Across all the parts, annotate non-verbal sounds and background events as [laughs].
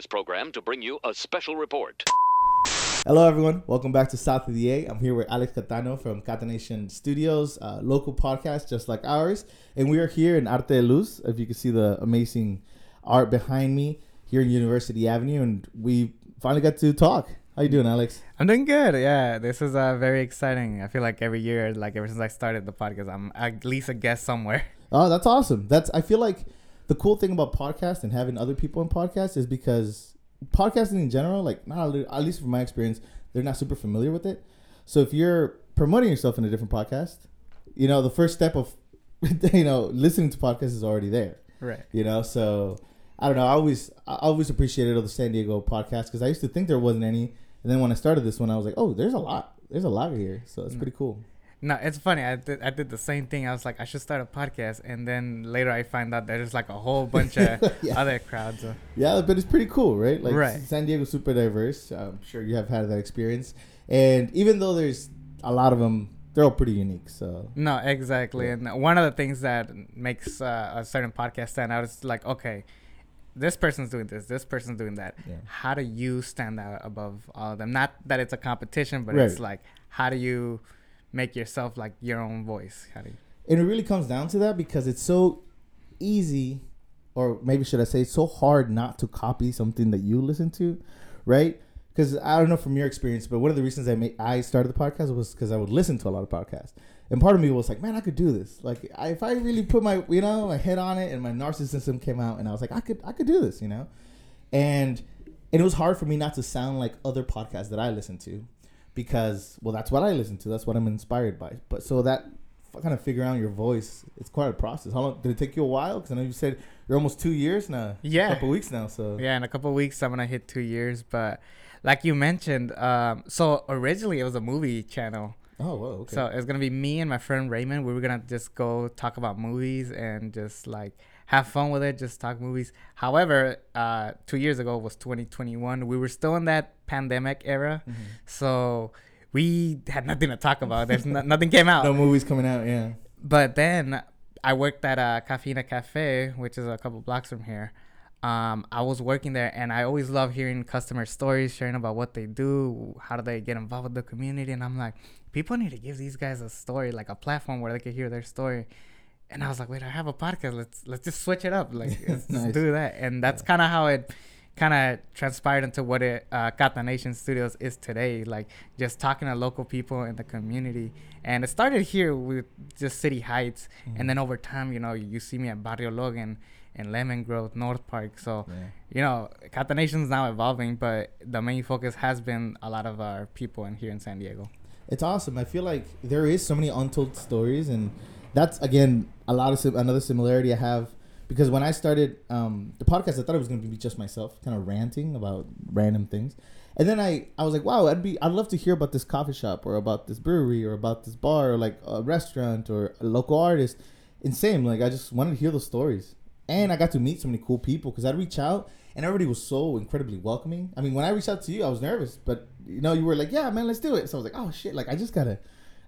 this program to bring you a special report. Hello, everyone. Welcome back to South of the 8. I'm here with Alex Catano from Catanation Studios, uh, local podcast just like ours. And we are here in Arte de Luz. If you can see the amazing art behind me here in University Avenue. And we finally got to talk. How you doing, Alex? I'm doing good. Yeah, this is uh, very exciting. I feel like every year, like ever since I started the podcast, I'm at least a guest somewhere. Oh, that's awesome. That's I feel like the cool thing about podcasts and having other people in podcasts is because podcasting in general, like not at least from my experience, they're not super familiar with it. So if you're promoting yourself in a different podcast, you know the first step of [laughs] you know listening to podcasts is already there. Right. You know, so I don't know. I always I always appreciated all the San Diego podcast because I used to think there wasn't any, and then when I started this one, I was like, oh, there's a lot. There's a lot here, so it's mm. pretty cool. No, it's funny. I did I did the same thing. I was like, I should start a podcast, and then later I find out there's like a whole bunch of [laughs] yeah. other crowds. Yeah, but it's pretty cool, right? Like right. San Diego's super diverse. I'm sure you have had that experience, and even though there's a lot of them, they're all pretty unique. So no, exactly. Yeah. And one of the things that makes uh, a certain podcast stand out is like, okay, this person's doing this, this person's doing that. Yeah. How do you stand out above all of them? Not that it's a competition, but right. it's like, how do you make yourself like your own voice? How? And it really comes down to that because it's so easy, or maybe should I say, it's so hard not to copy something that you listen to, right? Because I don't know from your experience, but one of the reasons I made I started the podcast was because I would listen to a lot of podcasts, and part of me was like, man, I could do this. Like, I, if I really put my you know my head on it, and my narcissism came out, and I was like, I could I could do this, you know, and and it was hard for me not to sound like other podcasts that I listen to because well that's what I listen to. That's what I'm inspired by. But so that kind of figure out your voice it's quite a process. How long did it take you a while? Because I know you said you're almost two years now. Yeah. A couple weeks now so. Yeah in a couple weeks I'm gonna hit two years but like you mentioned um so originally it was a movie channel. Oh, wow, okay. So it's gonna be me and my friend Raymond. We were gonna just go talk about movies and just like have fun with it, just talk movies. However, uh, two years ago was 2021. We were still in that pandemic era, mm-hmm. so we had nothing to talk about. There's no, nothing came out. [laughs] No movies coming out. Yeah. But then I worked at a Cafeína Cafe, which is a couple blocks from here. Um, I was working there, and I always love hearing customer stories, sharing about what they do, how do they get involved with the community, and I'm like, people need to give these guys a story, like a platform where they can hear their story and I was like, wait, I have a podcast. Let's let's just switch it up. [laughs] Like let's nice. do that. And that's yeah. kind of how it kind of transpired into what it uh, Catanation Studios is today. Like just talking to local people in the community. And it started here with just City Heights, mm-hmm. and then over time, you know, you see me at Barrio Logan and Lemon Grove, North Park. So, yeah. you know, Catanation is now evolving, but the main focus has been a lot of our people in here in San Diego. It's awesome. I feel like there is so many untold stories and that's again a lot of sim- another similarity I have because when I started um, the podcast, I thought it was going to be just myself, kind of ranting about random things, and then I I was like, wow, I'd be I'd love to hear about this coffee shop or about this brewery or about this bar or like a restaurant or a local artist. Insane, like I just wanted to hear those stories, and I got to meet so many cool people because I'd reach out and everybody was so incredibly welcoming. I mean, when I reached out to you, I was nervous, but you know, you were like, yeah, man, let's do it. So I was like, oh shit, like I just gotta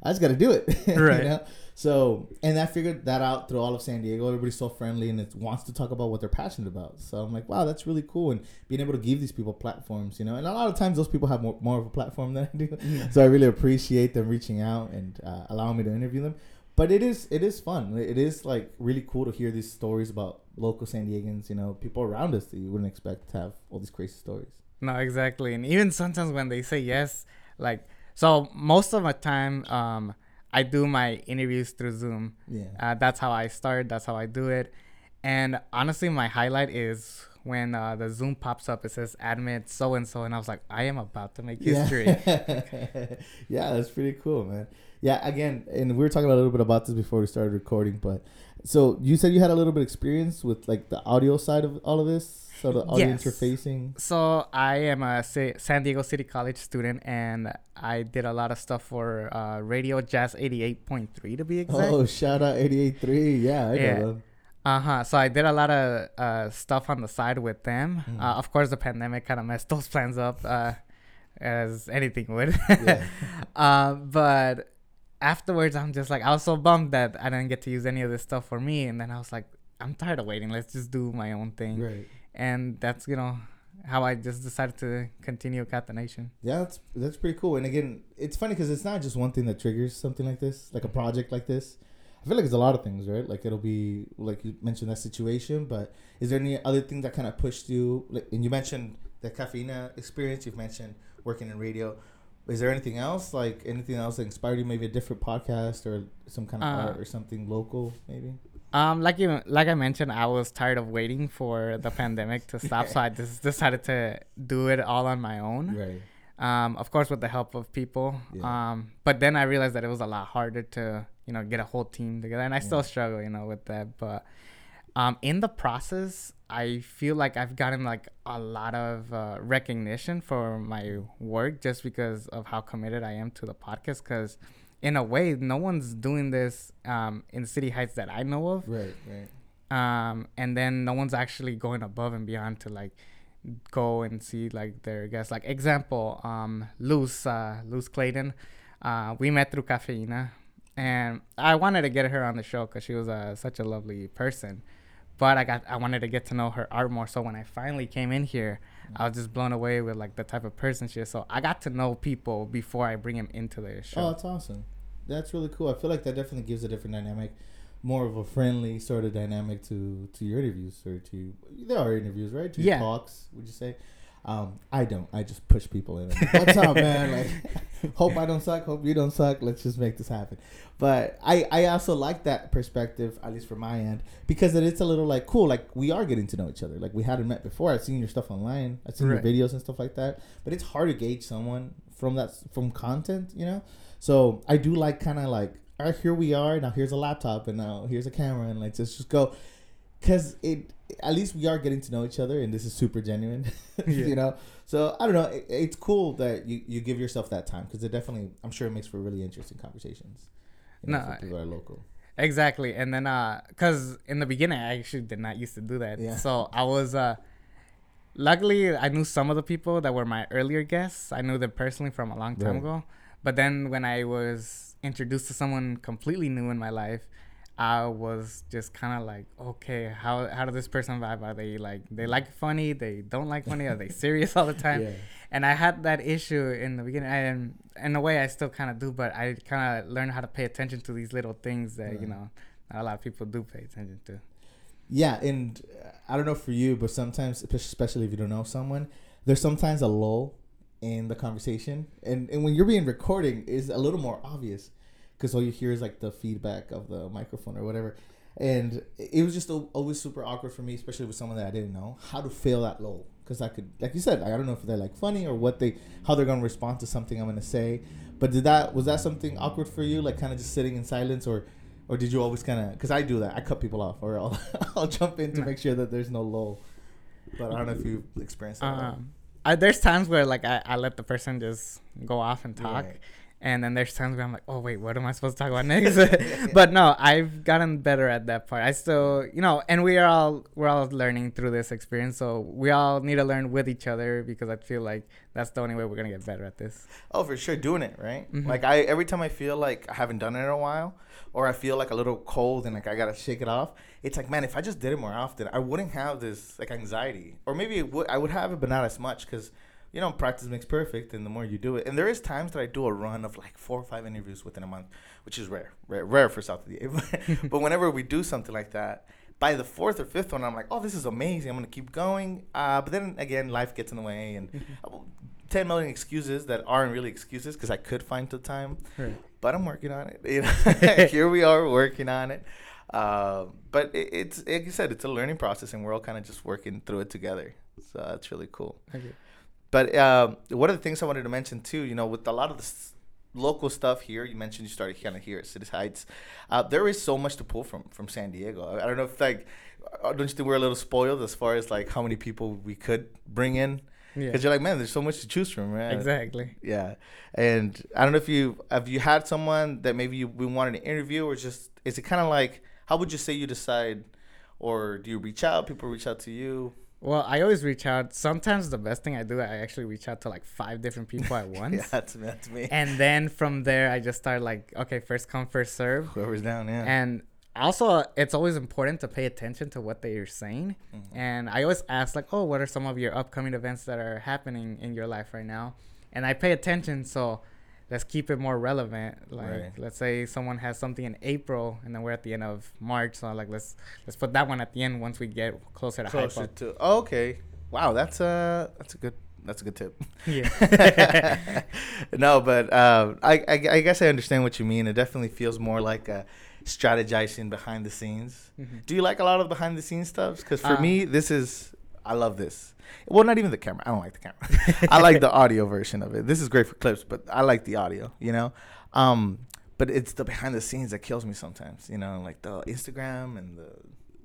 I just got to do it. [laughs] Right. you know? So, and I figured that out through all of San Diego. Everybody's so friendly and it wants to talk about what they're passionate about. So I'm like, wow, that's really cool. And being able to give these people platforms, you know, and a lot of times those people have more, more of a platform than I do. Yeah. So I really appreciate them reaching out and uh, allowing me to interview them. But it is it is fun. It is like really cool to hear these stories about local San Diegans, you know, people around us that you wouldn't expect to have all these crazy stories. No, exactly. And even sometimes when they say yes, like so most of the time, um, I do my interviews through Zoom. Yeah. Uh, that's how I start. That's how I do it. And honestly, my highlight is when uh, the Zoom pops up. It says admit so and so, and I was like, I am about to make history. Yeah. [laughs] yeah, that's pretty cool, man. Yeah, again, and we were talking a little bit about this before we started recording, but so you said you had a little bit experience with like the audio side of all of this. So the audience yes. interfacing. So I am a San Diego City College student, and I did a lot of stuff for uh, Radio Jazz eighty eight point three to be exact. Oh, shout out eighty eight three! Yeah, I yeah. know Uh huh. So I did a lot of uh, stuff on the side with them. Mm. Uh, of course, the pandemic kind of messed [laughs] those plans up, uh, as anything would. yeah. [laughs] uh, but afterwards, I'm just like, I was so bummed that I didn't get to use any of this stuff for me. And then I was like, I'm tired of waiting. Let's just do my own thing. Right and that's you know how I just decided to continue Catanation. Yeah, that's that's pretty cool. And again, it's funny because it's not just one thing that triggers something like this, like a project like this. I feel like it's a lot of things, right? Like it'll be like you mentioned that situation, but is there any other thing that kind of pushed you? Like, and you mentioned the Cafeína experience. You've mentioned working in radio. Is there anything else, like anything else that inspired you? Maybe a different podcast or some kind of Uh, art or something local, maybe. Um, like you, like I mentioned, I was tired of waiting for the pandemic to stop, so I [laughs] just decided to do it all on my own. Right. Um, of course, with the help of people. Yeah. Um, but then I realized that it was a lot harder to, you know, get a whole team together, and I still struggle, you know, with that. But um, in the process, I feel like I've gotten like a lot of uh, recognition for my work just because of how committed I am to the podcast. Because in a way, no one's doing this um, in City Heights that I know of Right. Right. um, and then no one's actually going above and beyond to like go and see like their guests. Like example, um, Luz, uh, Luz Clayton, uh, we met through Cafeína, and I wanted to get her on the show because she was uh, such a lovely person. But I got I wanted to get to know her art more. So when I finally came in here, mm. I was just blown away with like the type of person she is. So I got to know people before I bring them into the show. Oh, that's awesome. That's really cool. I feel like that definitely gives a different dynamic, more of a friendly sort of dynamic to to your interviews or to there are interviews, right? To Yeah. talks, would you say? Um, I don't. I just push people in. What's up, man? Like, [laughs] hope I don't suck. Hope you don't suck. Let's just make this happen. But I I also like that perspective, at least from my end, because it, it's a little like cool. Like we are getting to know each other. Like we hadn't met before. I've seen your stuff online. I've seen Right. your videos and stuff like that. But it's hard to gauge someone from that from content, you know. So I do like kind of like, all right, here we are. Now here's a laptop, and now here's a camera, and like let's just go, because it at least we are getting to know each other, and this is super genuine, [laughs] Yeah. you know. So I don't know. It, it's cool that you, you give yourself that time because it definitely, I'm sure, it makes for really interesting conversations. You know, No, people that are local. Exactly. And then uh cuz in the beginning I actually did not used to do that. Yeah. So I was uh luckily I knew some of the people that were my earlier guests. I knew them personally from a long time Right. ago. But then when I was introduced to someone completely new in my life, I was just kind of like, okay, how how does this person vibe? Are they like they like funny? They don't like funny? Are they [laughs] serious all the time? Yeah. And I had that issue in the beginning, and in a way, I still kind of do. But I kind of learned how to pay attention to these little things that you know not a lot of people do pay attention to. Yeah, and uh, I don't know for you, but sometimes, especially if you don't know someone, there's sometimes a lull in the conversation, and and when you're being recording, is a little more obvious because all you hear is like the feedback of the microphone or whatever, and it was just always super awkward for me, especially with someone that I didn't know how to fill that lull. Because I could, like you said, I don't know if they're like funny or what they, how they're gonna respond to something I'm gonna say. But did that was that something awkward for you, like kind of just sitting in silence, or or did you always kind of? Because I do that. I cut people off, or I'll [laughs] I'll jump in to make sure that there's no lull. But I don't know if you experienced that. Um, I, there's times where like I, I let the person just go off and talk. And then there's times where I'm like, oh wait, what am I supposed to talk about next? [laughs] [laughs] but no, I've gotten better at that part. I still, you know, and we are all we're all learning through this experience, so we all need to learn with each other because I feel like that's the only way we're gonna get better at this. Oh, for sure, doing it right. Mhm. Like I, every time I feel like I haven't done it in a while, or I feel like a little cold and like I gotta shake it off. It's like, man, if I just did it more often, I wouldn't have this like anxiety, or maybe would, I would have it, but not as much, because you know, practice makes perfect, and the more you do it, and there is times that I do a run of like four or five interviews within a month, which is rare, rare, rare for South of the 8. [laughs] but whenever we do something like that. By the fourth or fifth one, I'm like, "Oh, this is amazing! I'm gonna keep going." Uh, but then again, life gets in the way, and [laughs] uh, 10 million excuses that aren't really excuses because I could find the time, Right. but I'm working on it. [laughs] You know? Here we are working on it. Uh, but it, it's, like you said, it's a learning process and we're all kind of just working through it together. So that's really cool. Okay. But um, one of the things I wanted to mention too, you know, with a lot of the s- local stuff here, you mentioned you started kind of here at City Heights. Uh, there is so much to pull from from San Diego. I, I don't know if like, uh, don't you think we're a little spoiled as far as like how many people we could bring in? Yeah. Because you're like, man, there's so much to choose from, right? Exactly. Yeah, and I don't know if you have you had someone that maybe you we wanted to interview, or just is it kind of like how would you say you decide, or do you reach out? People reach out to you. Well, I always reach out. Sometimes the best thing I do, I actually reach out to like five different people at [laughs] once. yeah, that's me. That's me. And then from there, I just start like, okay, first come, first serve. Whoever's down, yeah. And also it's always important to pay attention to what they're saying Mm-hmm. and i always ask like oh what are some of your upcoming events that are happening in your life right now and i pay attention so let's keep it more relevant like Right. let's say someone has something in april and then we're at the end of march so like let's let's put that one at the end once we get closer to hype Closer up. to. Oh, okay. Wow, that's a that's a good that's a good tip. yeah [laughs] no, but um, I, I I guess I understand what you mean. It definitely feels more like a strategizing behind the scenes. Mhm. Do you like a lot of behind the scenes stuff? Because for Uh, me, this is I love this. Well, not even the camera. I don't like the camera. [laughs] I like the audio version of it. This is great for clips, but I like the audio. You know, um, but it's the behind the scenes that kills me sometimes. You know, like the Instagram and the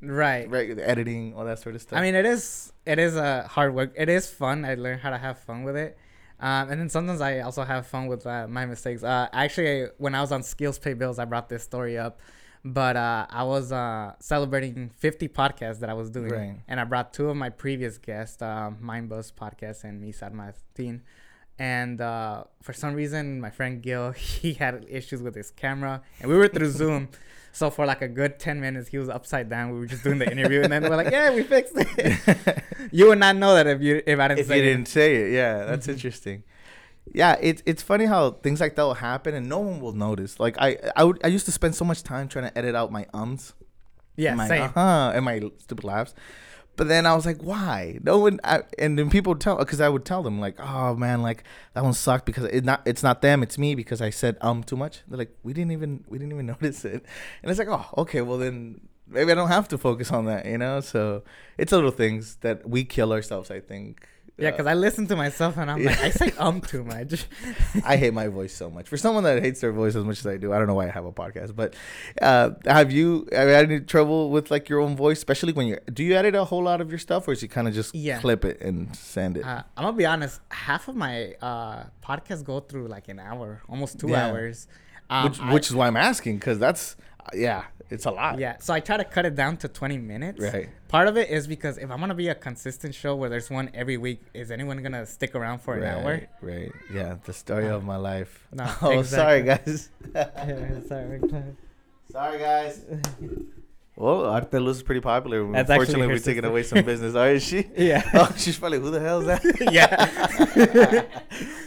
right right, the editing, all that sort of stuff. I mean, it is it is a hard work. It is fun. I learned how to have fun with it, um, and then sometimes I also have fun with uh, my mistakes. Uh, actually, when I was on Skills Pay Bills, I brought this story up, but uh, I was uh, celebrating 50 podcasts that I was doing, Right. and I brought two of my previous guests, um, Mind Buzz podcast and Misad Martin. And uh, for some reason, my friend Gil, [laughs] he had issues with his camera, and we were through [laughs] Zoom. So for like a good ten minutes, he was upside down. We were just doing the interview, and then we're like, "Yeah, we fixed it." [laughs] you would not know that if you if I didn't if say you it. didn't say it, yeah, that's interesting. Yeah, it's it's funny how things like that will happen and no one will notice. Like I I would I used to spend so much time trying to edit out my ums, Yeah, and my same. uh-huh, and my stupid laughs. But then I was like, why? No one. I, and then people would tell because I would tell them like, oh man, like that one sucked because it not it's not them, it's me because I said um too much. They're like, we didn't even we didn't even [laughs] notice it, and it's like, oh okay, well then maybe I don't have to focus on that, you know. So it's little things that we kill ourselves. I think. Yeah, because I listen to myself and I'm like, I say [laughs] um too much. I hate my voice so much. For someone that hates their voice as much as I do, I don't know why I have a podcast. But uh, have you have you had any trouble with like your own voice, especially when you're? Do you edit a whole lot of your stuff, or is you kind of just Yeah. clip it and send it? Uh, I'm gonna be honest. Half of my uh, podcasts go through like an hour, almost two Yeah. hours. Um, which I- is why I'm asking because that's yeah, it's a lot. yeah. So I try to cut it down to 20 minutes. Right. Part of it is because if I'm gonna be a consistent show where there's one every week, is anyone gonna stick around for an right, hour? Right. Yeah. The story of my life. No, [laughs] oh, sorry guys. [laughs] Yeah, sorry. sorry guys. Well, Arte Luz is pretty popular. That's Unfortunately, we're taking away some business. Oh, is she? [laughs] Yeah. Oh, she's probably who the hell is that? yeah.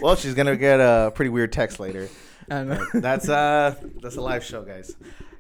well, she's gonna get a pretty weird text later. I know. That's uh, that's a live show, guys.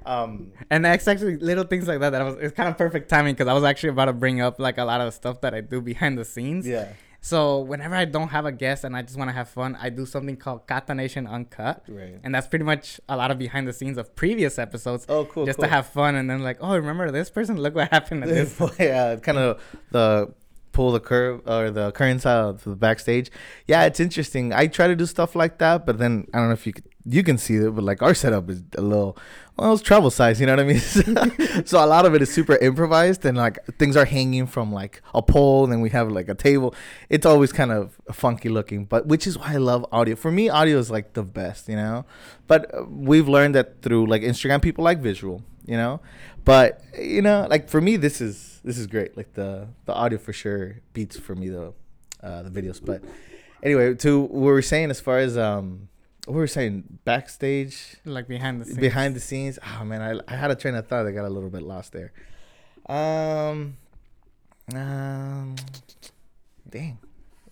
Um, And that's actually little things like that that I was it's kind of perfect timing because I was actually about to bring up like a lot of stuff that I do behind the scenes. yeah, So whenever I don't have a guest and I just want to have fun, I do something called Catanation Uncut. right. And that's pretty much a lot of behind the scenes of previous episodes. Oh, cool. just cool. to have fun and then like, oh, remember this person? Look what happened to this. [laughs] yeah, kind of the pull the curve or the currents out of the backstage. Yeah, it's interesting. I try to do stuff like that, but then I don't know if you could, you can see it, but like our setup is a little well, it's travel size. You know what I mean? [laughs] [laughs] so a lot of it is super improvised, and like things are hanging from like a pole, and then we have like a table. It's always kind of funky looking, but which is why I love audio. For me, audio is like the best, you know. But uh, we've learned that through like Instagram, people like visual, you know. But you know, like for me, this is this is great. Like the the audio for sure beats for me the uh, the videos. But anyway, to what we are saying as far as um, what we are saying backstage Like behind the scenes. behind the scenes. Oh man, I, I had a train of thought. I got a little bit lost there. Um, um, dang,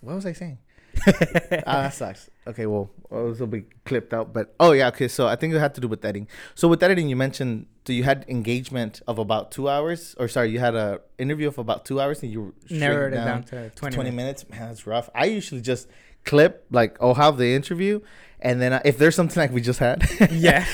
what was I saying? [laughs] ah, that sucks. Okay, well, well, this will be clipped out. But oh yeah, okay. So I think it had to do with editing. So with editing, you mentioned so you had engagement of about two hours, or sorry, you had a interview of about two hours, and you Narrowed it down to 20, 20 minutes. minutes. Man, that's rough. I usually just clip like I'll have the interview, and then I, if there's something like we just had, [laughs] Yeah.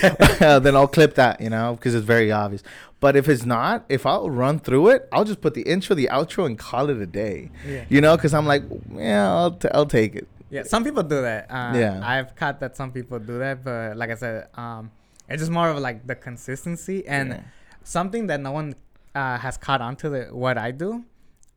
uh, then I'll clip that, you know, because it's very obvious. But if it's not, if I'll run through it, I'll just put the intro, the outro, and call it a day. Yeah. You know, because I'm like, yeah, I'll, t- I'll take it. Yeah, some people do that. Uh, Yeah. I've caught that some people do that, but like I said, um, it's just more of like the consistency and Yeah. something that no one uh, has caught on to the what I do.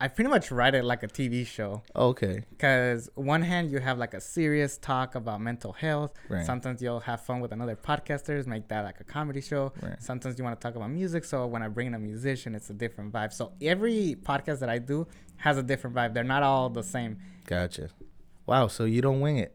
I pretty much write it like a TV show Okay. because one hand you have like a serious talk about mental health. Right. Sometimes you'll have fun with another podcasters, make that like a comedy show. Right. Sometimes you want to talk about music, so when I bring in a musician, it's a different vibe. So every podcast that I do has a different vibe. They're not all the same. Gotcha. Wow. So you don't wing it.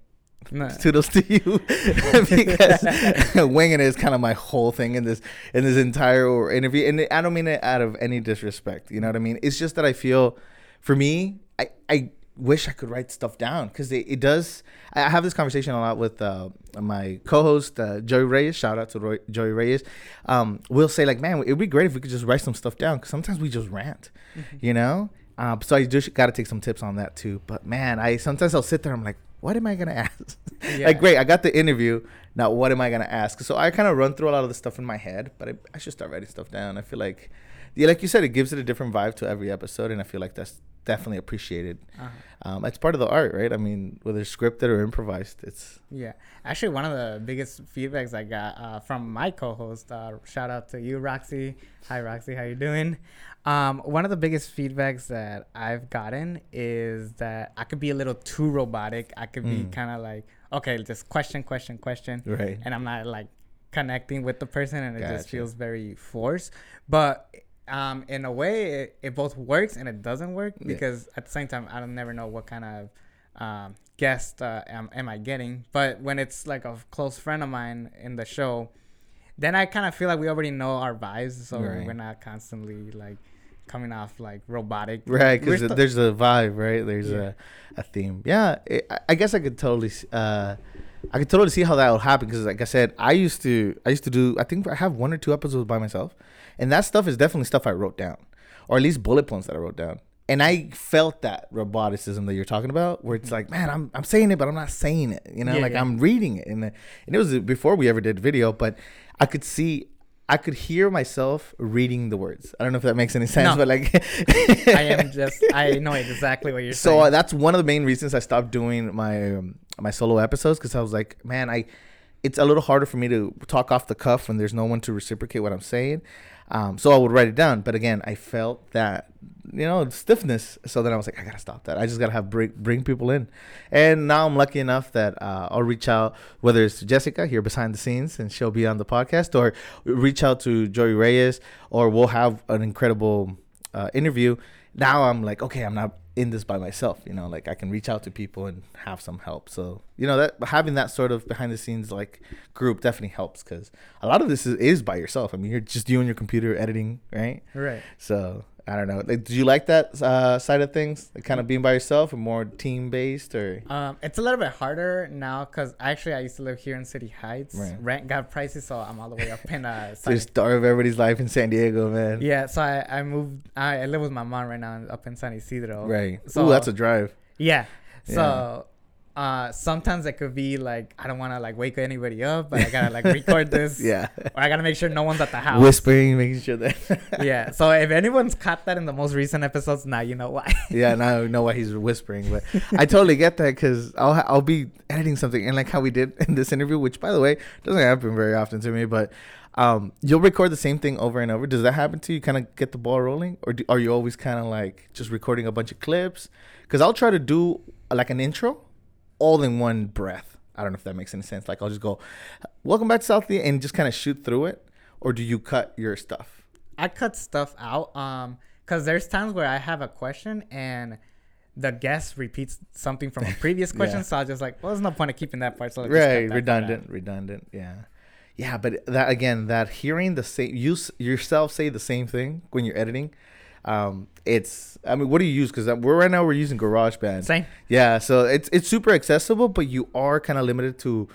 No. [laughs] Toodles to you, [laughs] because [laughs] winging it is kind of my whole thing in this in this entire interview, and I don't mean it out of any disrespect. You know what I mean? It's just that I feel, for me, I I wish I could write stuff down because it, it does. I have this conversation a lot with uh, my co-host uh, Joey Reyes. Shout out to Roy, Joey Reyes. Um, we'll say like, man, it'd be great if we could just write some stuff down because sometimes we just rant, you know. Um, so I just got to take some tips on that too. But man, I sometimes I'll sit there. I'm like, what am I gonna [laughs] ask? Yeah. like, great, I got the interview. Now, what am I gonna ask? So I kind of run through a lot of the stuff in my head, but I, I should start writing stuff down. I feel like, yeah, like you said, it gives it a different vibe to every episode, and I feel like that's definitely appreciated. Uh-huh. Um, it's part of the art, right? I mean, whether it's scripted or improvised, it's Yeah, actually, one of the biggest feedbacks I got uh, from my co-host, uh, shout out to you, Roxy. Hi, Roxy, how you doing? Um, one of the biggest feedbacks that I've gotten is that I could be a little too robotic. I could be Mm. kind of like, okay, just question, question, question, right. and I'm not like connecting with the person, and it just feels very forced. But um, in a way, it, it both works and it doesn't work Yeah. because at the same time, I don't never know what kind of um, guest uh, am, am I getting. But when it's like a close friend of mine in the show, then I kind of feel like we already know our vibes, so Right. we're not constantly like coming off like robotic. Right, because still- there's a vibe, right? There's Yeah. a, a theme. Yeah, it, I- guess I could totally, uh, I could totally see how that would happen. Because, like I said, I used to, I used to do. I think I have one or two episodes by myself, and that stuff is definitely stuff I wrote down, or at least bullet points that I wrote down. And I felt that roboticism that you're talking about, where it's like, man, I'm, I'm saying it, but I'm not saying it. You know, Yeah, like yeah. I'm reading it, and uh, and it was before we ever did video, but I could see. I could hear myself reading the words. I don't know if that makes any sense, No. but like I am just, I know exactly what you're [laughs] so saying. So that's one of the main reasons I stopped doing my um, my solo episodes because I was like, man, I it's a little harder for me to talk off the cuff when there's no one to reciprocate what I'm saying. Um, so I would write it down, but again, I felt that you know stiffness. So then I was like, I gotta stop that. I just gotta have bring bring people in, and now I'm lucky enough that uh, I'll reach out whether it's to Jessica here behind the scenes and she'll be on the podcast, or reach out to Joey Reyes, or we'll have an incredible uh, interview. Now I'm like, okay, I'm not in this by myself. You know, like I can reach out to people and have some help. So you know that having that sort of behind the scenes like group definitely helps because a lot of this is, is by yourself. I mean, you're just you and your computer editing, right? right. So I don't know. Like, do you like that uh, side of things, like kind of being by yourself, or more team based, or Um, it's a little bit harder now because actually I used to live here in City Heights. Right. Rent got pricey, so I'm all the way up in uh. [laughs] San- the star of everybody's life in San Diego, man? yeah, so I, I moved. I, I live with my mom right now up in San Ysidro. Right. So Ooh, that's a drive. yeah. So uh, sometimes it could be like I don't want to like wake anybody up, but I gotta like record [laughs] this. Yeah. Or I gotta make sure no one's at the house. Whispering, making sure that. [laughs] yeah. So if anyone's caught that in the most recent episodes, now you know why. [laughs] yeah, now I know why he's whispering, but I totally get that because I'll I'll be editing something and like how we did in this interview, which by the way doesn't happen very often to me, but um, you'll record the same thing over and over. Does that happen to you? Kind of get the ball rolling, or do, are you always kind of like just recording a bunch of clips? Because I'll try to do like an intro, all in one breath. I don't know if that makes any sense. Like I'll just go, "Welcome back to Southie," and just kind of shoot through it, or do you cut your stuff? I cut stuff out um because there's times where I have a question and the guest repeats something from a [laughs] previous question, Yeah. so I was just like, well, there's no point of keeping that part. So right redundant redundant yeah yeah but that again that hearing the same you yourself say the same thing when you're editing um it's i mean what do you use because we're right now we're using garageband. Same. yeah so it's it's super accessible but you are kind of limited to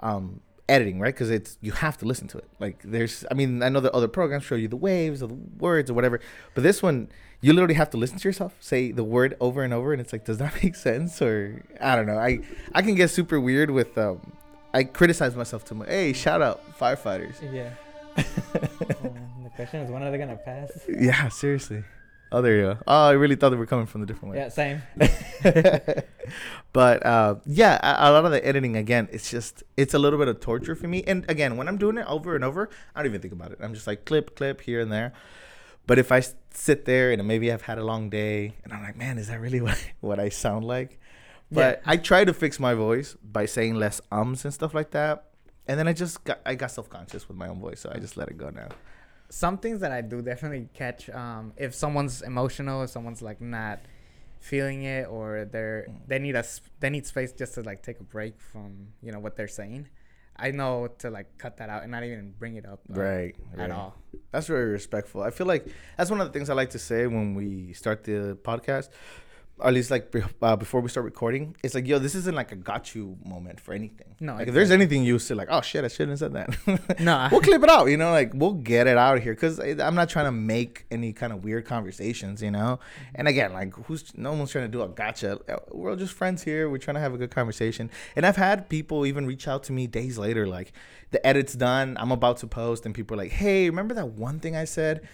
um editing right because it's you have to listen to it like there's i mean i know that other programs show you the waves or the words or whatever but this one you literally have to listen to yourself say the word over and over and it's like does that [laughs] make sense or i don't know i i can get super weird with um i criticize myself too much hey shout out firefighters Yeah. [laughs] the question is, when are they gonna pass? yeah seriously oh there you go oh i really thought they were coming from the different way Yeah, same. [laughs] but uh, yeah, a, a lot of the editing again, it's just it's a little bit of torture for me. And again, when I'm doing it over and over, I don't even think about it. I'm just like clip, clip here and there. But if I sit there and maybe I've had a long day and I'm like, man, is that really [laughs] what what I sound like? But I try to fix my voice by saying less ums and stuff like that. And then I just got I got self conscious with my own voice, so I just let it go now. Some things that I do definitely catch um if someone's emotional, if someone's like not feeling it or they're they need a sp- they need space just to like take a break from you know what they're saying i know to like cut that out and not even bring it up uh, Right, at all. That's very respectful. I feel like that's one of the things I like to say when we start the podcast, at least like uh, before we start recording. It's like, yo, this isn't like a got you moment for anything. No, like if there's anything you say, like, oh shit, I shouldn't have said that. [laughs] No, we'll clip it out. You know, like we'll get it out of here because I'm not trying to make any kind of weird conversations. You know, and again, like who's no one's trying to do a gotcha. We're all just friends here. We're trying to have a good conversation. And I've had people even reach out to me days later, like the edit's done. I'm about to post, and people are like, "Hey, remember that one thing I said?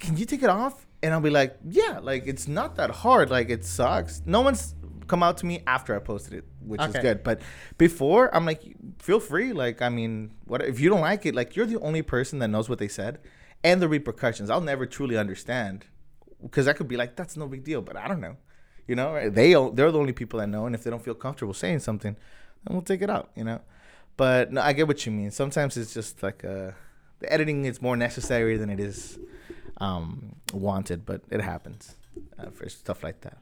Can you take it off?" And I'll be like, "Yeah, like it's not that hard. Like it sucks. No one's come out to me after I posted it, which is good. But before, I'm like, feel free. Like, I mean, what if you don't like it? Like, you're the only person that knows what they said and the repercussions. I'll never truly understand because I could be like, that's no big deal, but I don't know. You know, right? they they're the only people that know, and if they don't feel comfortable saying something, then we'll take it out. You know, but no, I get what you mean. Sometimes it's just like uh, the editing is more necessary than it is um, wanted, but it happens uh, for stuff like that.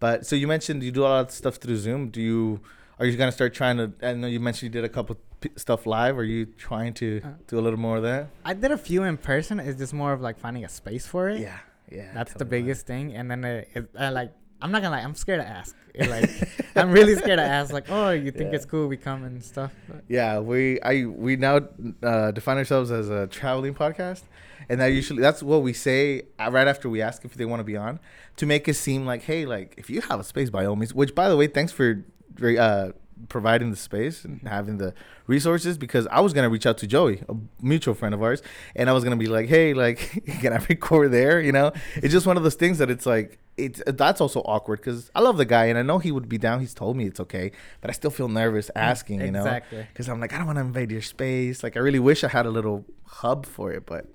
But so you mentioned you do a lot of stuff through Zoom. Do you are you gonna start trying to? I know you mentioned you did a couple p- stuff live. Are you trying to Uh, do a little more of that? i did a few in person it's just more of like finding a space for it Yeah, yeah. that's the about it. biggest thing and then it, it I like i'm not gonna lie i'm scared to ask it, like [laughs] [laughs] i'm really scared to ask like oh you think Yeah. it's cool we come and stuff but Yeah, we I we now uh, define ourselves as a traveling podcast, and that usually that's what we say uh, right after we ask if they want to be on, to make it seem like hey, like if you have a space, by all means. Which, by the way, thanks for uh, providing the space and having the resources because I was gonna reach out to Joey, a mutual friend of ours, and I was gonna be like, hey, like [laughs] can I record there? You know, it's just one of those things that it's like it's that's also awkward because I love the guy and I know he would be down. He's told me it's okay, but I still feel nervous asking. You know, Exactly. because I'm like, I don't want to invade your space. Like, I really wish I had a little hub for it, but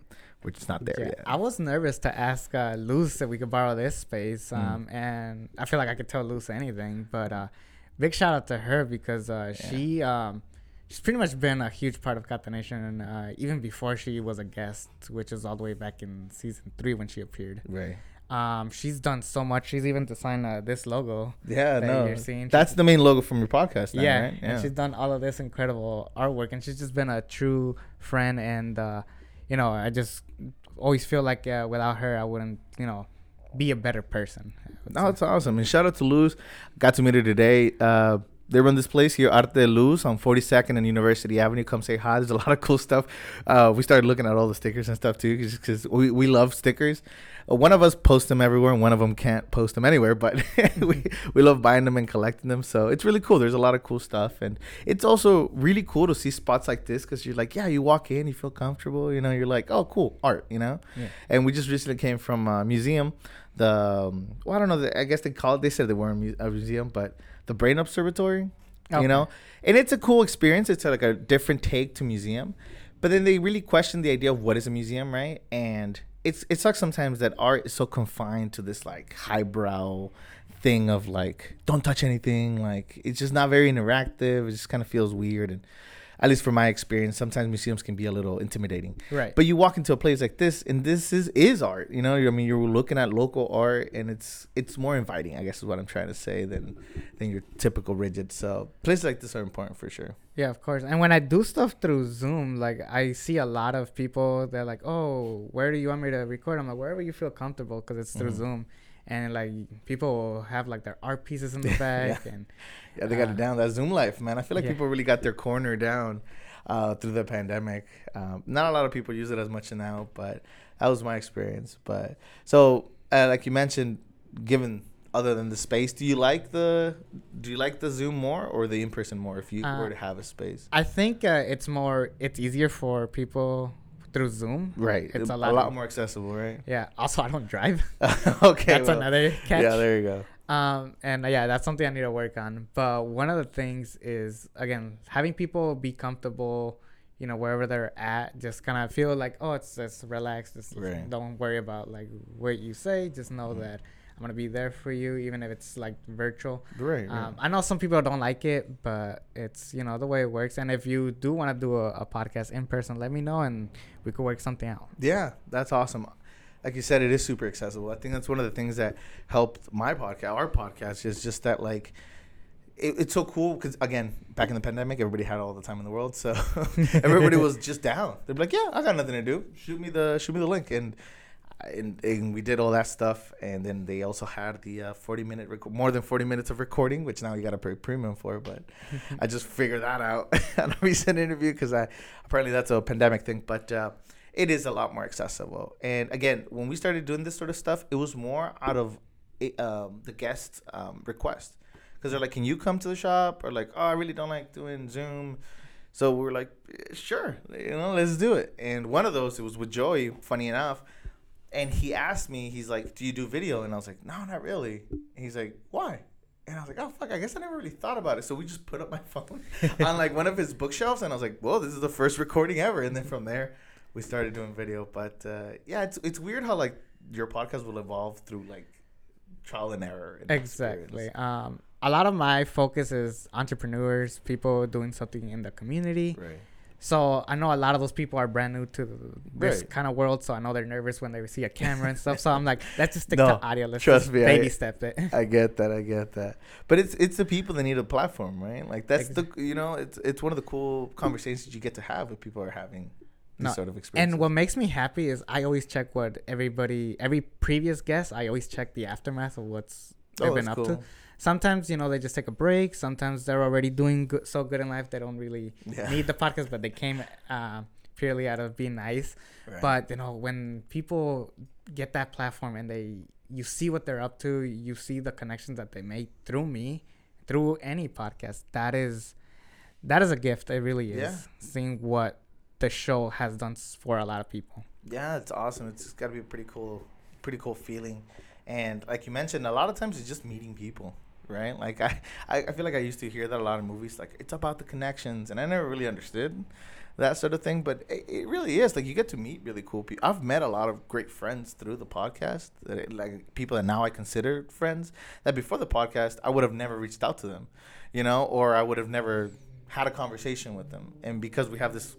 we're just not there Yeah, yet. I was nervous to ask uh, Luz if we could borrow this space, Mm. um, and I feel like I could tell Luz anything. But uh, big shout out to her because uh, she um, she's pretty much been a huge part of Catanation, uh, even before she was a guest, which is all the way back in season three when she appeared. right. Um, she's done so much. She's even designed uh, this logo. Yeah, that no. you're seeing. That's the main logo from your podcast, now, yeah, right? and she's done all of this incredible artwork, and she's just been a true friend. And uh, you know, I just always feel like uh, without her, I wouldn't, you know, be a better person. No, that's awesome. And shout out to Luz. Got to meet her today. Uh, they run this place here, Arte de Luz, on 42nd and University Avenue. Come say hi. There's a lot of cool stuff. Uh, we started looking at all the stickers and stuff too, because we, we love stickers. Uh, one of us posts them everywhere, and one of them can't post them anywhere. But [laughs] we we love buying them and collecting them. So it's really cool. There's a lot of cool stuff, and it's also really cool to see spots like this because you're like, yeah, you walk in, you feel comfortable. You know, you're like, oh, cool, art. You know. Yeah. And we just recently came from a museum. The um, well, I don't know. I guess they call it. They said they were a, a museum, but the Brain Observatory. Okay. You know, and it's a cool experience. It's like a different take to museum, but then they really question the idea of what is a museum, right? And it's it sucks sometimes that art is so confined to this like highbrow thing of like don't touch anything. Like it's just not very interactive. It just kind of feels weird and. At least from my experience, sometimes museums can be a little intimidating. Right. But you walk into a place like this, and this is is art. You know, I mean, you're looking at local art, and it's it's more inviting. I guess is what I'm trying to say than than your typical rigid. So places like this are important for sure. Yeah, of course. And when I do stuff through Zoom, like I see a lot of people. They're like, "Oh, where do you want me to record?" I'm like, "Wherever you feel comfortable," because it's through Mhm. Zoom. And like people will have like their art pieces in the [laughs] back, and Yeah, they got Uh, it down. That Zoom life, man. I feel like yeah. people really got their corner down uh, through the pandemic. Um, not a lot of people use it as much now, but that was my experience. But so, uh, like you mentioned, given other than the space, do you like the do you like the Zoom more or the in person more? If you Uh, were to have a space, I think uh, it's more it's easier for people through Zoom. right? It's a, lot, a lot, more accessible, right? Yeah. Also, I don't drive. [laughs] okay, That's well, another catch. Yeah, there you go. Um, and uh, yeah, that's something I need to work on. But one of the things is again having people be comfortable, you know, wherever they're at. Just kind of feel like, oh, it's just relax. Just Right. don't worry about like what you say. Just know Mhm. that I'm gonna be there for you, even if it's like virtual. Right. Um, I know some people don't like it, but it's you know the way it works. And if you do want to do a, a podcast in person, let me know and we could work something out. Yeah, that's awesome. like you said, it is super accessible. I think that's one of the things that helped my podcast, our podcast, is just that like it, it's so cool because again, back in the pandemic, everybody had all the time in the world, so [laughs] everybody [laughs] was just down. They're like, "Yeah, I got nothing to do. Shoot me the shoot me the link." And and, and we did all that stuff, and then they also had the uh, forty minute rec- more than forty minutes of recording, which now you got to pay premium for. But [laughs] I just figured that out on a recent interview because I apparently that's a pandemic thing, but. Uh, it is a lot more accessible. And again, when we started doing this sort of stuff, it was more out of um, the guest um, request because they're like, "Can you come to the shop?" Or like, "Oh, I really don't like doing Zoom." So we are like, "Sure, you know, let's do it." And one of those, it was with Joey. Funny enough, and he asked me, he's like, "Do you do video?" And I was like, "No, not really." And he's like, "Why?" And I was like, "Oh fuck, I guess I never really thought about it." So we just put up my [laughs] phone on like one of his bookshelves, and I was like, "Well, this is the first recording ever." And then from there we started doing video. But uh, yeah, it's it's weird how like your podcast will evolve through like trial and error. And exactly. Um, a lot of my focus is entrepreneurs, people doing something in the community. Right. So I know a lot of those people are brand new to this Right. kind of world. So I know they're nervous when they see a camera and stuff. So I'm like, let's just stick No, to audio. Let's trust just me, baby I- step it. I get that. I get that. But it's it's the people that need a platform, right? Like that's the you know it's it's one of the cool conversations you get to have with people are having No, sort of. And what makes me happy is I always check what everybody, every previous guest, I always check the aftermath of what's they've Oh, been up cool. to. Sometimes you know they just take a break. Sometimes they're already doing good, so good in life they don't really Yeah. need the podcast, but they came uh, purely out of being nice. Right. But you know when people get that platform and they you see what they're up to, you see the connections that they make through me, through any podcast. That is that is a gift. It really is. Yeah. Seeing what the show has done for a lot of people. Yeah, it's awesome. It's got to be a pretty cool, pretty cool feeling. And like you mentioned, a lot of times it's just meeting people, right? Like I, I feel like I used to hear that a lot of movies. Like it's about the connections, and I never really understood that sort of thing. But it, it really is. Like you get to meet really cool people. I've met a lot of great friends through the podcast. That like people that now I consider friends. That before the podcast, I would have never reached out to them, you know, or I would have never had a conversation with them. And because we have this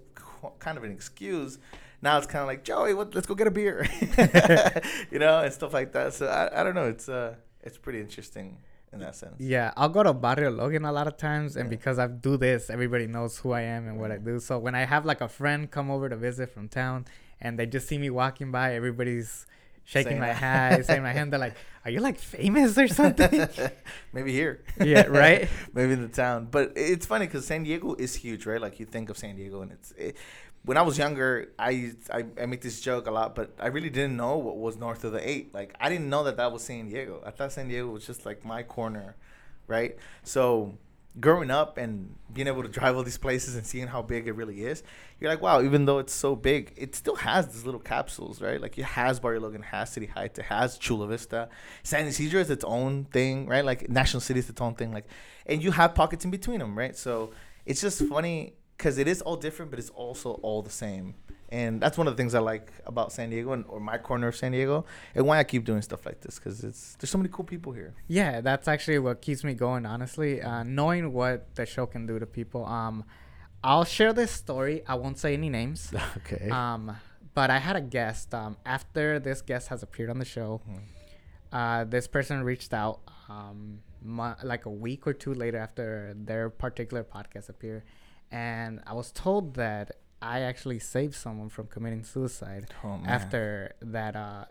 kind of an excuse now it's kind of like Joey, what, let's go get a beer, [laughs] [laughs] you know, and stuff like that. So I, I don't know. It's uh, it's pretty interesting in that sense. Yeah, I'll go to Barrio Logan a lot of times, and Yeah. because I do this, everybody knows who I am and what I do. So when I have like a friend come over to visit from town, and they just see me walking by, everybody's shaking Saying my hat, saying my hand. They're like, "Are you like famous or something?" [laughs] Maybe here. yeah, right. Maybe in the town. But it's funny because San Diego is huge, right? Like you think of San Diego, and it's. It, when I was younger, I, I I make this joke a lot, but I really didn't know what was north of the eight. Like I didn't know that that was San Diego. I thought San Diego was just like my corner, right? So growing up and being able to drive all these places and seeing how big it really is, you're like, wow. Even though it's so big, it still has these little capsules, right? Like it has Barrio Logan, has City Heights, it has Chula Vista. San Ysidro is its own thing, right? Like National City is its own thing, like, and you have pockets in between them, right? So it's just funny because it is all different, but it's also all the same. And that's one of the things I like about San Diego and or my corner of San Diego, and why I keep doing stuff like this because it's there's so many cool people here. Yeah, that's actually what keeps me going. Honestly, uh, knowing what the show can do to people. Um, I'll share this story. I won't say any names. [laughs] Okay. Um, but I had a guest. Um, after this guest has appeared on the show, uh, this person reached out um, like a week or two later after their particular podcast appeared, and I was told that I actually saved someone from committing suicide Oh, after that uh,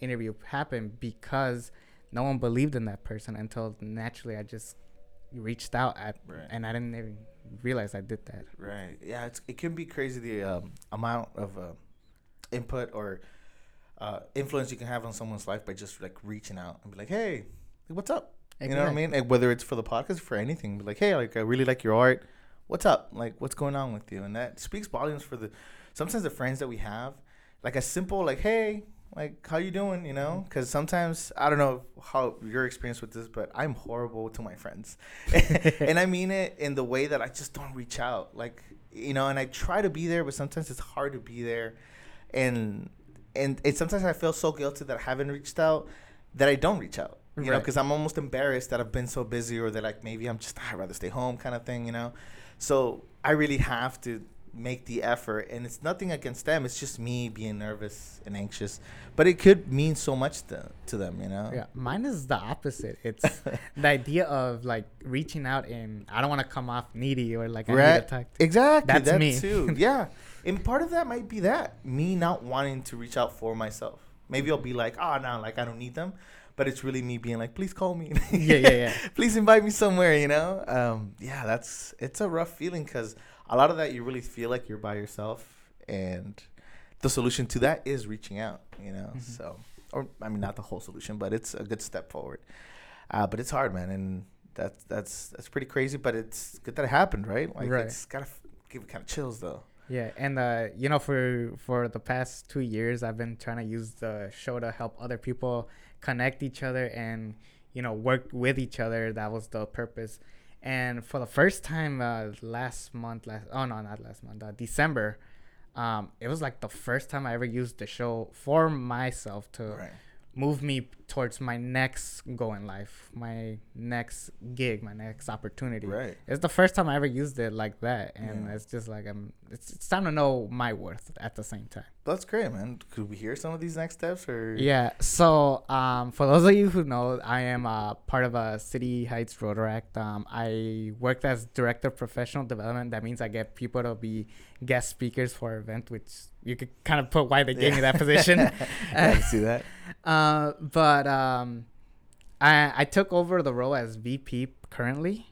interview happened because no one believed in that person until naturally I just reached out at Right. and I didn't even realize I did that. Right. Yeah, it's it can be crazy the um, amount of uh, input or uh, influence you can have on someone's life by just like reaching out and be like, "Hey, what's up?" You know what I mean? Like, whether it's for the podcast, or for anything, be like, "Hey, like I really like your art. What's up? Like, what's going on with you?" And that speaks volumes for the sometimes the friends that we have. Like a simple like, "Hey." Like how you doing? You know, mm-hmm. because sometimes I don't know how your experience with this, but I'm horrible to my friends, [laughs] and I mean it in the way that I just don't reach out. Like you know, and I try to be there, but sometimes it's hard to be there, and and it sometimes I feel so guilty that I haven't reached out that I don't reach out. You know, because I'm almost embarrassed that I've been so busy, or that like maybe I'm just ah, I'd rather stay home kind of thing. You know, so I really have to make the effort, and it's nothing against them. It's just me being nervous and anxious, but it could mean so much to to them, you know. Yeah, mine is the opposite. It's [laughs] the idea of like reaching out and I don't want to come off needy or like I need to Right. talk. Exactly. That's that me. too. [laughs] Yeah. And part of that might be that me not wanting to reach out for myself. Maybe I'll be like, ah, oh, no, like I don't need them. But it's really me being like, please call me. [laughs] Yeah, yeah, yeah. [laughs] please invite me somewhere, you know? Um, yeah, that's, it's a rough feeling because a lot of that you really feel like you're by yourself. And the solution to that is reaching out, you know? Mhm. So, or I mean, not the whole solution, but it's a good step forward. Uh, but it's hard, man. And that's, that's, that's pretty crazy, but it's good that it happened, right? Like, Right. it's got to give it kind of chills, though. Yeah, and uh, you know, for for the past two years, I've been trying to use the show to help other people connect each other and you know work with each other. That was the purpose. And for the first time uh, last month, last oh no, not last month, uh, December, um, it was like the first time I ever used the show for myself to Right. Move me towards my next goal in life, my next gig, my next opportunity. Right. It's the first time I ever used it like that, and Yeah. it's just like I'm. It's, it's time to know my worth at the same time. That's great, man. Could we hear some of these next steps or? Yeah. So, um, for those of you who know, I am uh, part of a City Heights Rotaract. Um, I worked as director of professional development. That means I get people to be guest speakers for our event, which you could kind of put why they gave me that position. [laughs] I see that. [laughs] Uh, but um, I I took over the role as VP currently.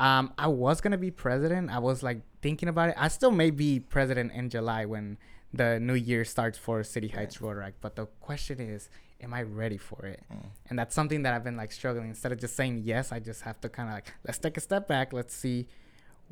Um, I was gonna be president. I was like thinking about it. I still may be president in July when the new year starts for City Heights Rotaract. But the question is, am I ready for it? Mm. And that's something that I've been like struggling. Instead of just saying yes, I just have to kind of like let's take a step back. Let's see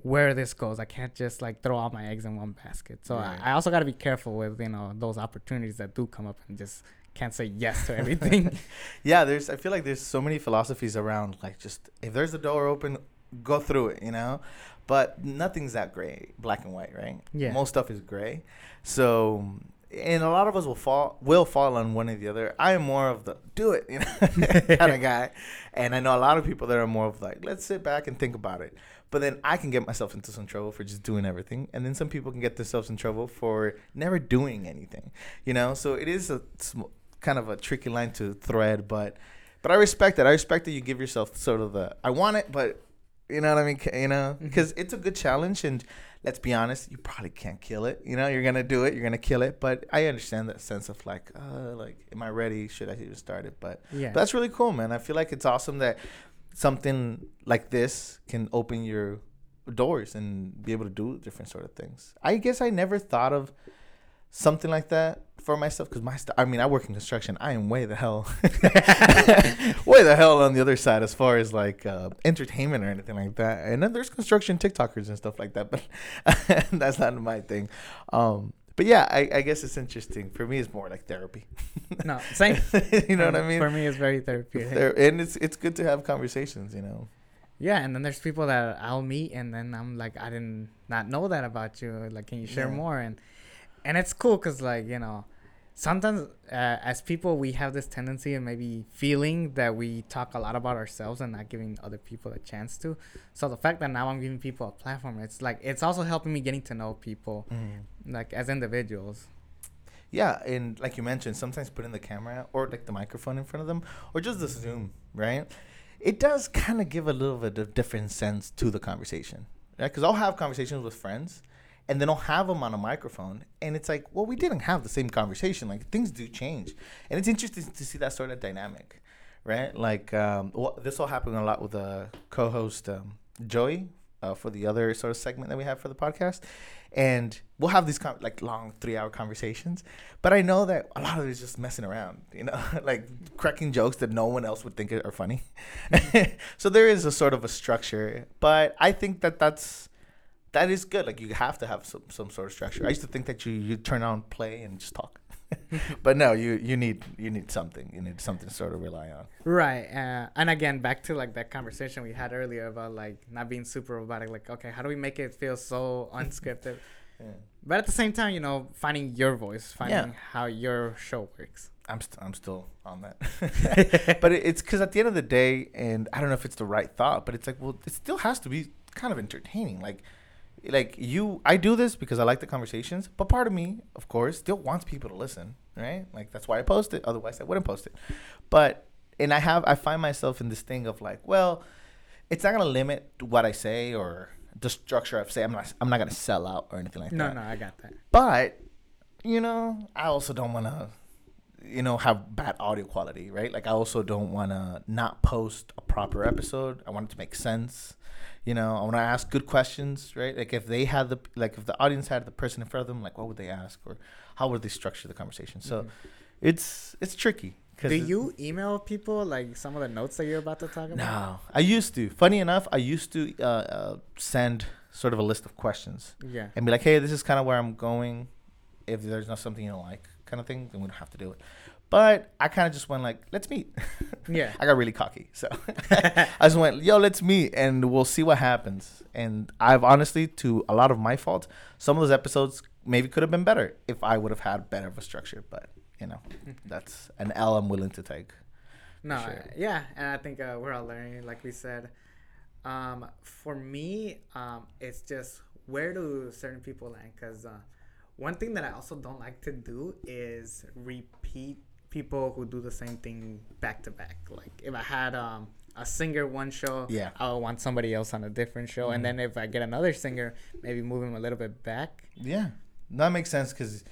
where this goes. I can't just like throw all my eggs in one basket. So Right. I, I also got to be careful with you know those opportunities that do come up and just can't say yes to everything. [laughs] Yeah, there's. I feel like there's so many philosophies around. Like, just if there's a door open, go through it. You know, but nothing's that gray, black and white, right? Yeah. Most stuff is gray. So, and a lot of us will fall will fall on one or the other. I am more of the do it, you know, [laughs] kind of [laughs] guy, and I know a lot of people that are more of like let's sit back and think about it. But then I can get myself into some trouble for just doing everything, and then some people can get themselves in trouble for never doing anything. You know, so it is a sm- kind of a tricky line to thread, but but I respect it. I respect that you give yourself sort of the I want it, but you know what I mean. You know, because it's a good challenge, and let's be honest, you probably can't kill it. You know, you're gonna do it, you're gonna kill it. But I understand that sense of like, uh, like, am I ready? Should I even start it? But yeah. that's really cool, man. I feel like it's awesome that something like this can open your doors and be able to do different sort of things. I guess I never thought of something like that for myself because my st- I mean I work in construction. I am way the hell, [laughs] way the hell on the other side as far as like uh, entertainment or anything like that. And then there's construction TikTokers and stuff like that, but [laughs] that's not my thing. Um, but yeah, I, I guess it's interesting. For me, it's more like therapy. no, same. [laughs] you know what I Um, mean? For me, it's very therapeutic. There, and it's it's good to have conversations, you know. Yeah, and then there's people that I'll meet, and then I'm like, I didn't not know that about you. Like, can you share Yeah. more? And and it's cool because like you know, sometimes uh, as people we have this tendency and maybe feeling that we talk a lot about ourselves and not giving other people a chance to. So the fact that now I'm giving people a platform, it's like it's also helping me getting to know people like as individuals. Yeah, and like you mentioned, sometimes putting the camera or like the microphone in front of them, or just the Zoom, right? It does kind of give a little bit of different sense to the conversation, right? Because I'll have conversations with friends, and then I'll have them on a microphone, and it's like, well, we didn't have the same conversation. Like things do change, and it's interesting to see that sort of dynamic, right? Like um, well, this will happen a lot with the co-host um, Joey uh, for the other sort of segment that we have for the podcast, and we'll have these con- like long three-hour conversations. But I know that a lot of it is just messing around, you know, [laughs] like cracking jokes that no one else would think are funny. [laughs] so there is a sort of a structure, but I think that that's that is good. Like you have to have some some sort of structure. I used to think that you you turn on play and just talk, [laughs] but no, you you need you need something. You need something to sort of rely on. Right. Uh, and again, back to like that conversation we had earlier about like not being super robotic. Like, okay, how do we make it feel so unscripted? [laughs] Yeah. But at the same time, you know, finding your voice, finding Yeah. how your show works. I'm st- I'm still on that, [laughs] but it, it's because at the end of the day, and I don't know if it's the right thought, but it's like, well, it still has to be kind of entertaining. Like, like you I do this because I like the conversations, but part of me, of course, still wants people to listen, right? Like that's why I post it. Otherwise I wouldn't post it. But and I have I find myself in this thing of like, well, it's not gonna limit what I say or the structure I say. I'm not I'm not gonna sell out or anything like that. No, no, I got that. But you know, I also don't wanna you know have bad audio quality, right? Like I also don't wanna not post a proper episode. I want it to make sense. You know, I want to ask good questions, right? Like if they had the like if the audience had the person in front of them, like what would they ask or how would they structure the conversation? So it's it's tricky. Do you email people like some of the notes that you're about to talk about? No, I used to. Funny enough, I used to uh, uh, send sort of a list of questions Yeah. and be like, "Hey, this is kind of where I'm going. If there's not something you don't like, kind of thing, then we don't have to do it." But I kind of just went like, "Let's meet." [laughs] Yeah. I got really cocky, so [laughs] [laughs] I just went, "Yo, let's meet, and we'll see what happens." And I've honestly, to a lot of my fault, some of those episodes maybe could have been better if I would have had better of a structure. But you know, that's an L I'm willing to take. No, sure. Yeah, and I think uh, we're all learning, like we said. Um, for me, um, it's just where do certain people land? Because uh, one thing that I also don't like to do is repeat people who do the same thing back to back. Like if I had um, a singer one show, Yeah. I would want somebody else on a different show, and then if I get another singer, maybe move him a little bit back. Yeah, that makes sense because,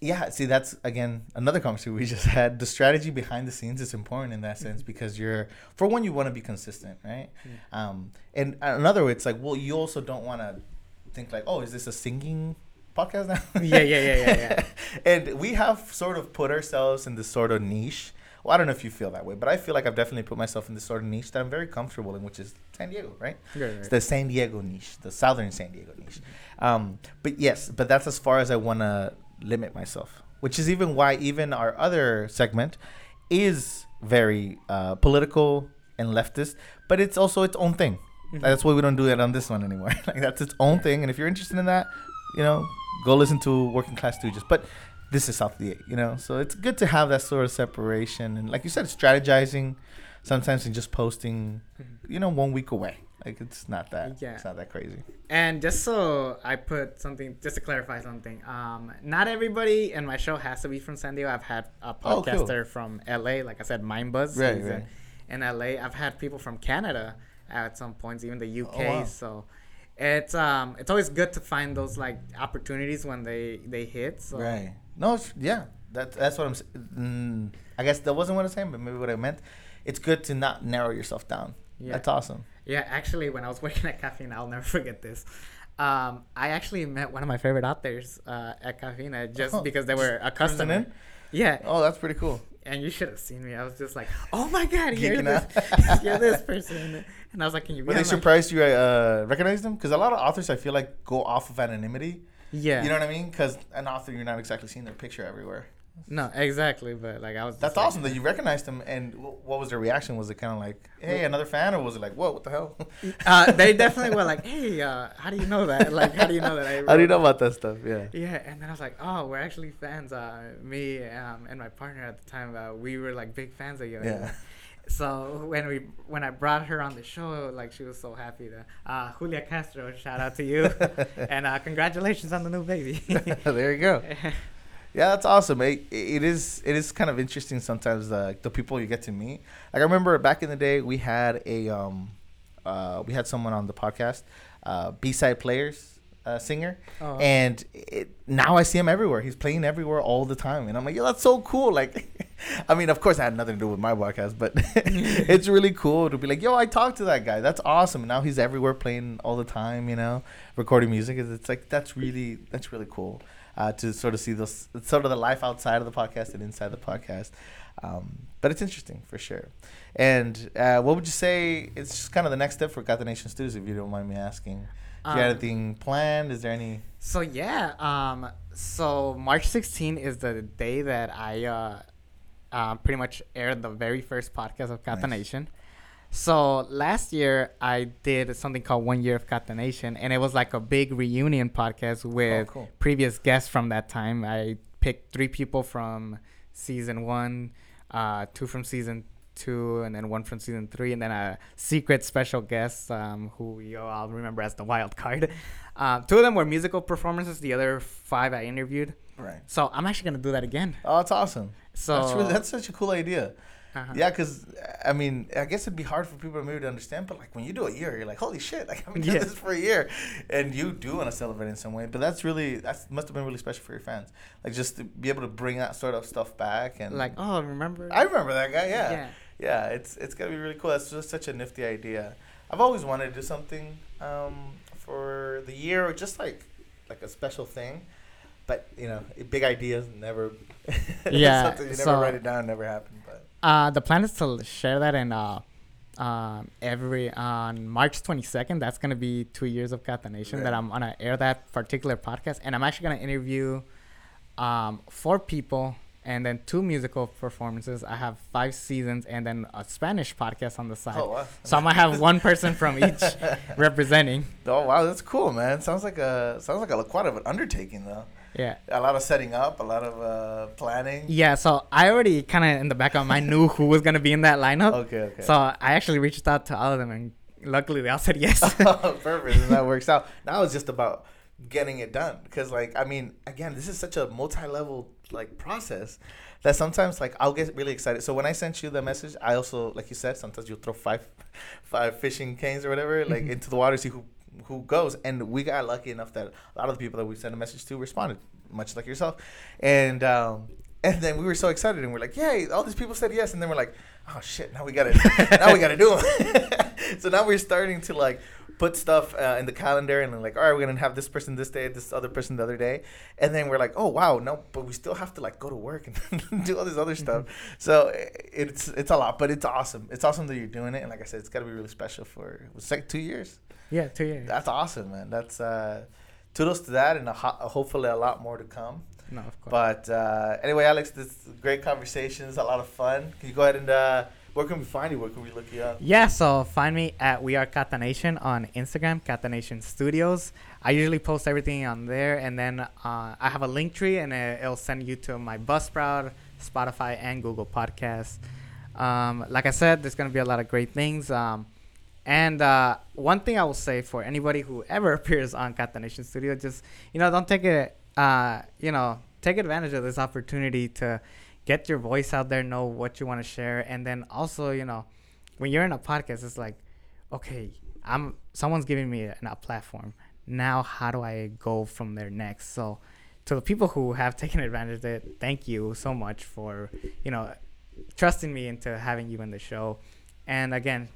yeah, see, that's again another conversation we just had. The strategy behind the scenes is important in that sense because you're, for one, you want to be consistent, right? Um, and another, it's like, well, you also don't want to think like, oh, is this a singing podcast now? Yeah, yeah, yeah, yeah, yeah. [laughs] and we have sort of put ourselves in this sort of niche. Well, I don't know if you feel that way, but I feel like I've definitely put myself in this sort of niche that I'm very comfortable in, which is San Diego, right? Right, It's the San Diego niche, the southern San Diego niche. Um, but yes, but that's as far as I want to limit myself, which is even why even our other segment is very uh, political and leftist, but it's also its own thing. That's why we don't do it on this one anymore. [laughs] like that's its own thing, and if you're interested in that, you know, go listen to Working Class Stooges. But this is South the you know, so it's good to have that sort of separation, and like you said, strategizing sometimes and just posting, you know, one week away. Like it's not that, Yeah. it's not that crazy. And just so I put something, just to clarify something, um, not everybody in my show has to be from San Diego. I've had a Oh, cool. podcaster from LA, like I said, Mind Buzz. Right, right. In, in LA, I've had people from Canada at some points, even the UK. Oh, wow. So it's um, it's always good to find those like opportunities when they they hit. So Right. No, yeah. That, that's what I'm. Mm, I guess that wasn't what I'm saying, but maybe what I meant. It's good to not narrow yourself down. Yeah. That's awesome. Yeah, actually, when I was [laughs] working at Cafeína, I'll never forget this. Um, I actually met one of my favorite authors uh, at Cafeína just Oh, because they were a customer. Yeah, Oh, that's pretty cool. And you should have seen me. I was just like, "Oh my god, you're Geeking this, [laughs] you're this person," and I was like, "Can you?" Were they my-" surprised you uh, recognized them? Because a lot of authors, I feel like, go off of anonymity. Yeah, You know what I mean? Because an author, you're not exactly seeing their picture everywhere. No, exactly. But like, I was. That's awesome that you recognized them. And wh- what was their reaction? Was it kind of like, hey, another fan? Or was it like, whoa, what the hell? [laughs] Uh, they definitely were like, "Hey, uh, how do you know that? Like, how do you know that?" I [laughs] How do you know about that stuff? Yeah. Yeah, and then I was like, "Oh, we're actually fans." Uh, me um, and my partner at the time, uh, we were like big fans of you. Yeah. So when we when I brought her on the show, like she was so happy to. Uh, Julia Castro, shout out to you, [laughs] and uh, congratulations on the new baby. there you go. Yeah, that's awesome. It, it is it is kind of interesting sometimes the the people you get to meet. Like I remember back in the day we had a um uh we had someone on the podcast, uh B-Side Players uh, singer, Oh. and it, now I see him everywhere. He's playing everywhere all the time, and I'm like, yeah, that's so cool. Like, [laughs] I mean, of course, I had nothing to do with my podcast, but [laughs] [laughs] it's really cool to be like, yo, I talked to that guy. That's awesome. And now he's everywhere playing all the time. You know, recording music. It's it's like that's really that's really cool uh, to sort of see those sort of the life outside of the podcast and inside the podcast. Um, but it's interesting for sure. And uh, what would you say? It's just kind of the next step for Catanation Studios, if you don't mind me asking. Do you have Um, anything planned? Is there any? So yeah, um, so March 16 is the day that I uh, uh, pretty much aired the very first podcast of Kata Nice. Nation. So last year I did something called One Year of Catanation, and it was like a big reunion podcast with Oh, cool. previous guests from that time. I picked three people from season one, uh, two from season two, and then one from season three, and then a secret special guest um, who you all remember as the wild card. [laughs] Uh, two of them were musical performances. The other five I interviewed. Right. So I'm actually gonna do that again. Oh, that's awesome. So that's really, that's such a cool idea. Uh-huh. Yeah, because I mean, I guess it'd be hard for people maybe to understand, but like when you do a year, you're like, holy shit! Like I've been doing Yeah. this for a year, and you do want to celebrate in some way. But that's really that must have been really special for your fans, like just to be able to bring that sort of stuff back and like oh remember I remember that guy. Yeah. Yeah. yeah, It's it's gonna be really cool. That's just such a nifty idea. I've always wanted to do something um, for the year, or just like like a special thing. But you know, big ideas never. [laughs] Yeah, something you never so- write it down, never happened. But Uh, the plan is to share that in uh, um, every on March 22nd. That's gonna be two years of Catanation that I'm gonna air that particular podcast, and I'm actually gonna interview um, four people and then two musical performances. I have five seasons and then a Spanish podcast on the side. oh wow. So I might have one person from each [laughs] representing. Oh wow, that's cool, man. Sounds like a sounds like a quite of an undertaking though. Yeah. A lot of setting up, a lot of uh, planning. Yeah, so I already kind of in the back of my mind knew who was gonna be in that lineup. [laughs] Okay, okay. So I actually reached out to all of them, and luckily they all said yes. [laughs] Oh, [laughs] perfect. And that works out. Now it's just about getting it done. Because, like, I mean, again, this is such a multi-level like process that sometimes like I'll get really excited. So when I sent you the message, I also, like you said, sometimes you'll throw five, five fishing canes or whatever like Mhm. into the water, see who who goes. And we got lucky enough that a lot of the people that we sent a message to responded, much like yourself. And um, [laughs] and then we were so excited, and we're like, yay! All these people said yes, and then we're like, oh shit! Now we gotta [laughs] now we gotta do them. [laughs] so now we're starting to like put stuff uh, in the calendar and then like all right we're gonna have this person this day this other person the other day. And then we're like oh wow no but we still have to like go to work and [laughs] do all this other stuff. So it's it's a lot but it's awesome. It's awesome that you're doing it and like i said it's got to be really special for it's like two years? Yeah, two years. that's awesome man. That's uh kudos to that and a ho- hopefully a lot more to come. No, of course. but uh anyway alex this is great conversations a lot of fun. Can you go ahead and uh where can we find you where can we look you up Yeah, so find me at We Are Catanation on Instagram, Catanation Studios. I usually post everything on there, and then uh, I have a Linktree, and it, it'll send you to my Buzzsprout, Spotify, and Google Podcasts. Um, like I said, there's gonna be a lot of great things. Um, and uh, one thing I will say for anybody who [laughs] ever appears on Catanation Studio, just you know, don't take it, uh, you know, take advantage of this opportunity to get your voice out there, know what you want to share, and then also, you know, when you're in a podcast, it's like, okay, I'm someone's giving me a, a platform. Now, how do I go from there next? So, to the people who have [laughs] taken advantage of it, thank you so much for you know trusting me into having you in the show. And again,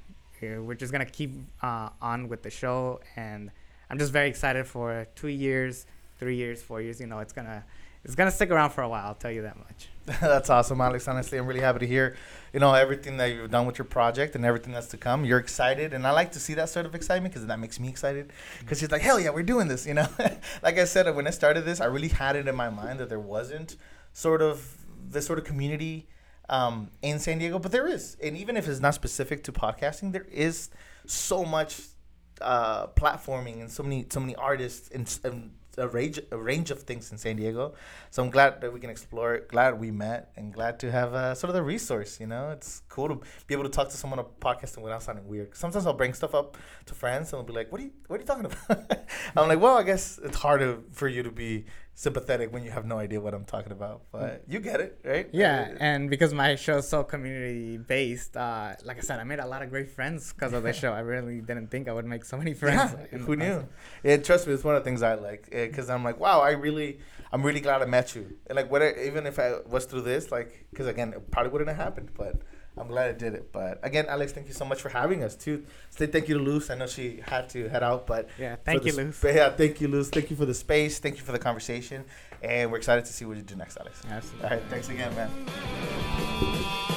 uh, we're just gonna keep uh, on with the show, and I'm just very excited for two years, three years, four years. You know, it's gonna it's gonna stick around for a while. I'll tell you that much. [laughs] That's awesome, Alex. Honestly, I'm really happy to hear, you know, everything that you've done with your project and everything that's to come. You're excited, and I like to see that sort of excitement because that makes me excited. Because it's like, hell yeah, we're doing this. You know, [laughs] like I said when I started this, I really had it in my mind that there wasn't sort of this sort of community um, in San Diego, but there is, and even if it's not specific to podcasting, there is so much uh, platforming and so many so many artists and, and a range a range of things in San Diego. So I'm glad that we can explore it. Glad we met, and glad to have uh, sort of the resource. You know, it's cool to be able to talk to someone on a podcast without sounding weird. Sometimes I'll bring stuff up to friends and they'll be like, "What are you What are you talking about?" [laughs] I'm like, "Well, I guess it's harder for you to be sympathetic when you have no idea what I'm talking about, but you get it, right?" Yeah, and because my show is so community based, uh, like I said, I made a lot of great friends because of the show. I really didn't think I would make so many friends. Yeah, who knew? Yeah, trust me, it's one of the things I like because I'm like, wow, I really, I'm really glad I met you. And like, what even if I was through this, like, because again, it probably wouldn't have happened, but I'm glad I did it. But again, Alex, thank you so much for having us too. Say thank you to Luz. I know she had to head out, but Yeah, thank you, Luz. sp- Yeah, thank you, Luz. Thank you for the space. Thank you for the conversation, and we're excited to see what you do next, Alex. Absolutely. All right, thanks again, man.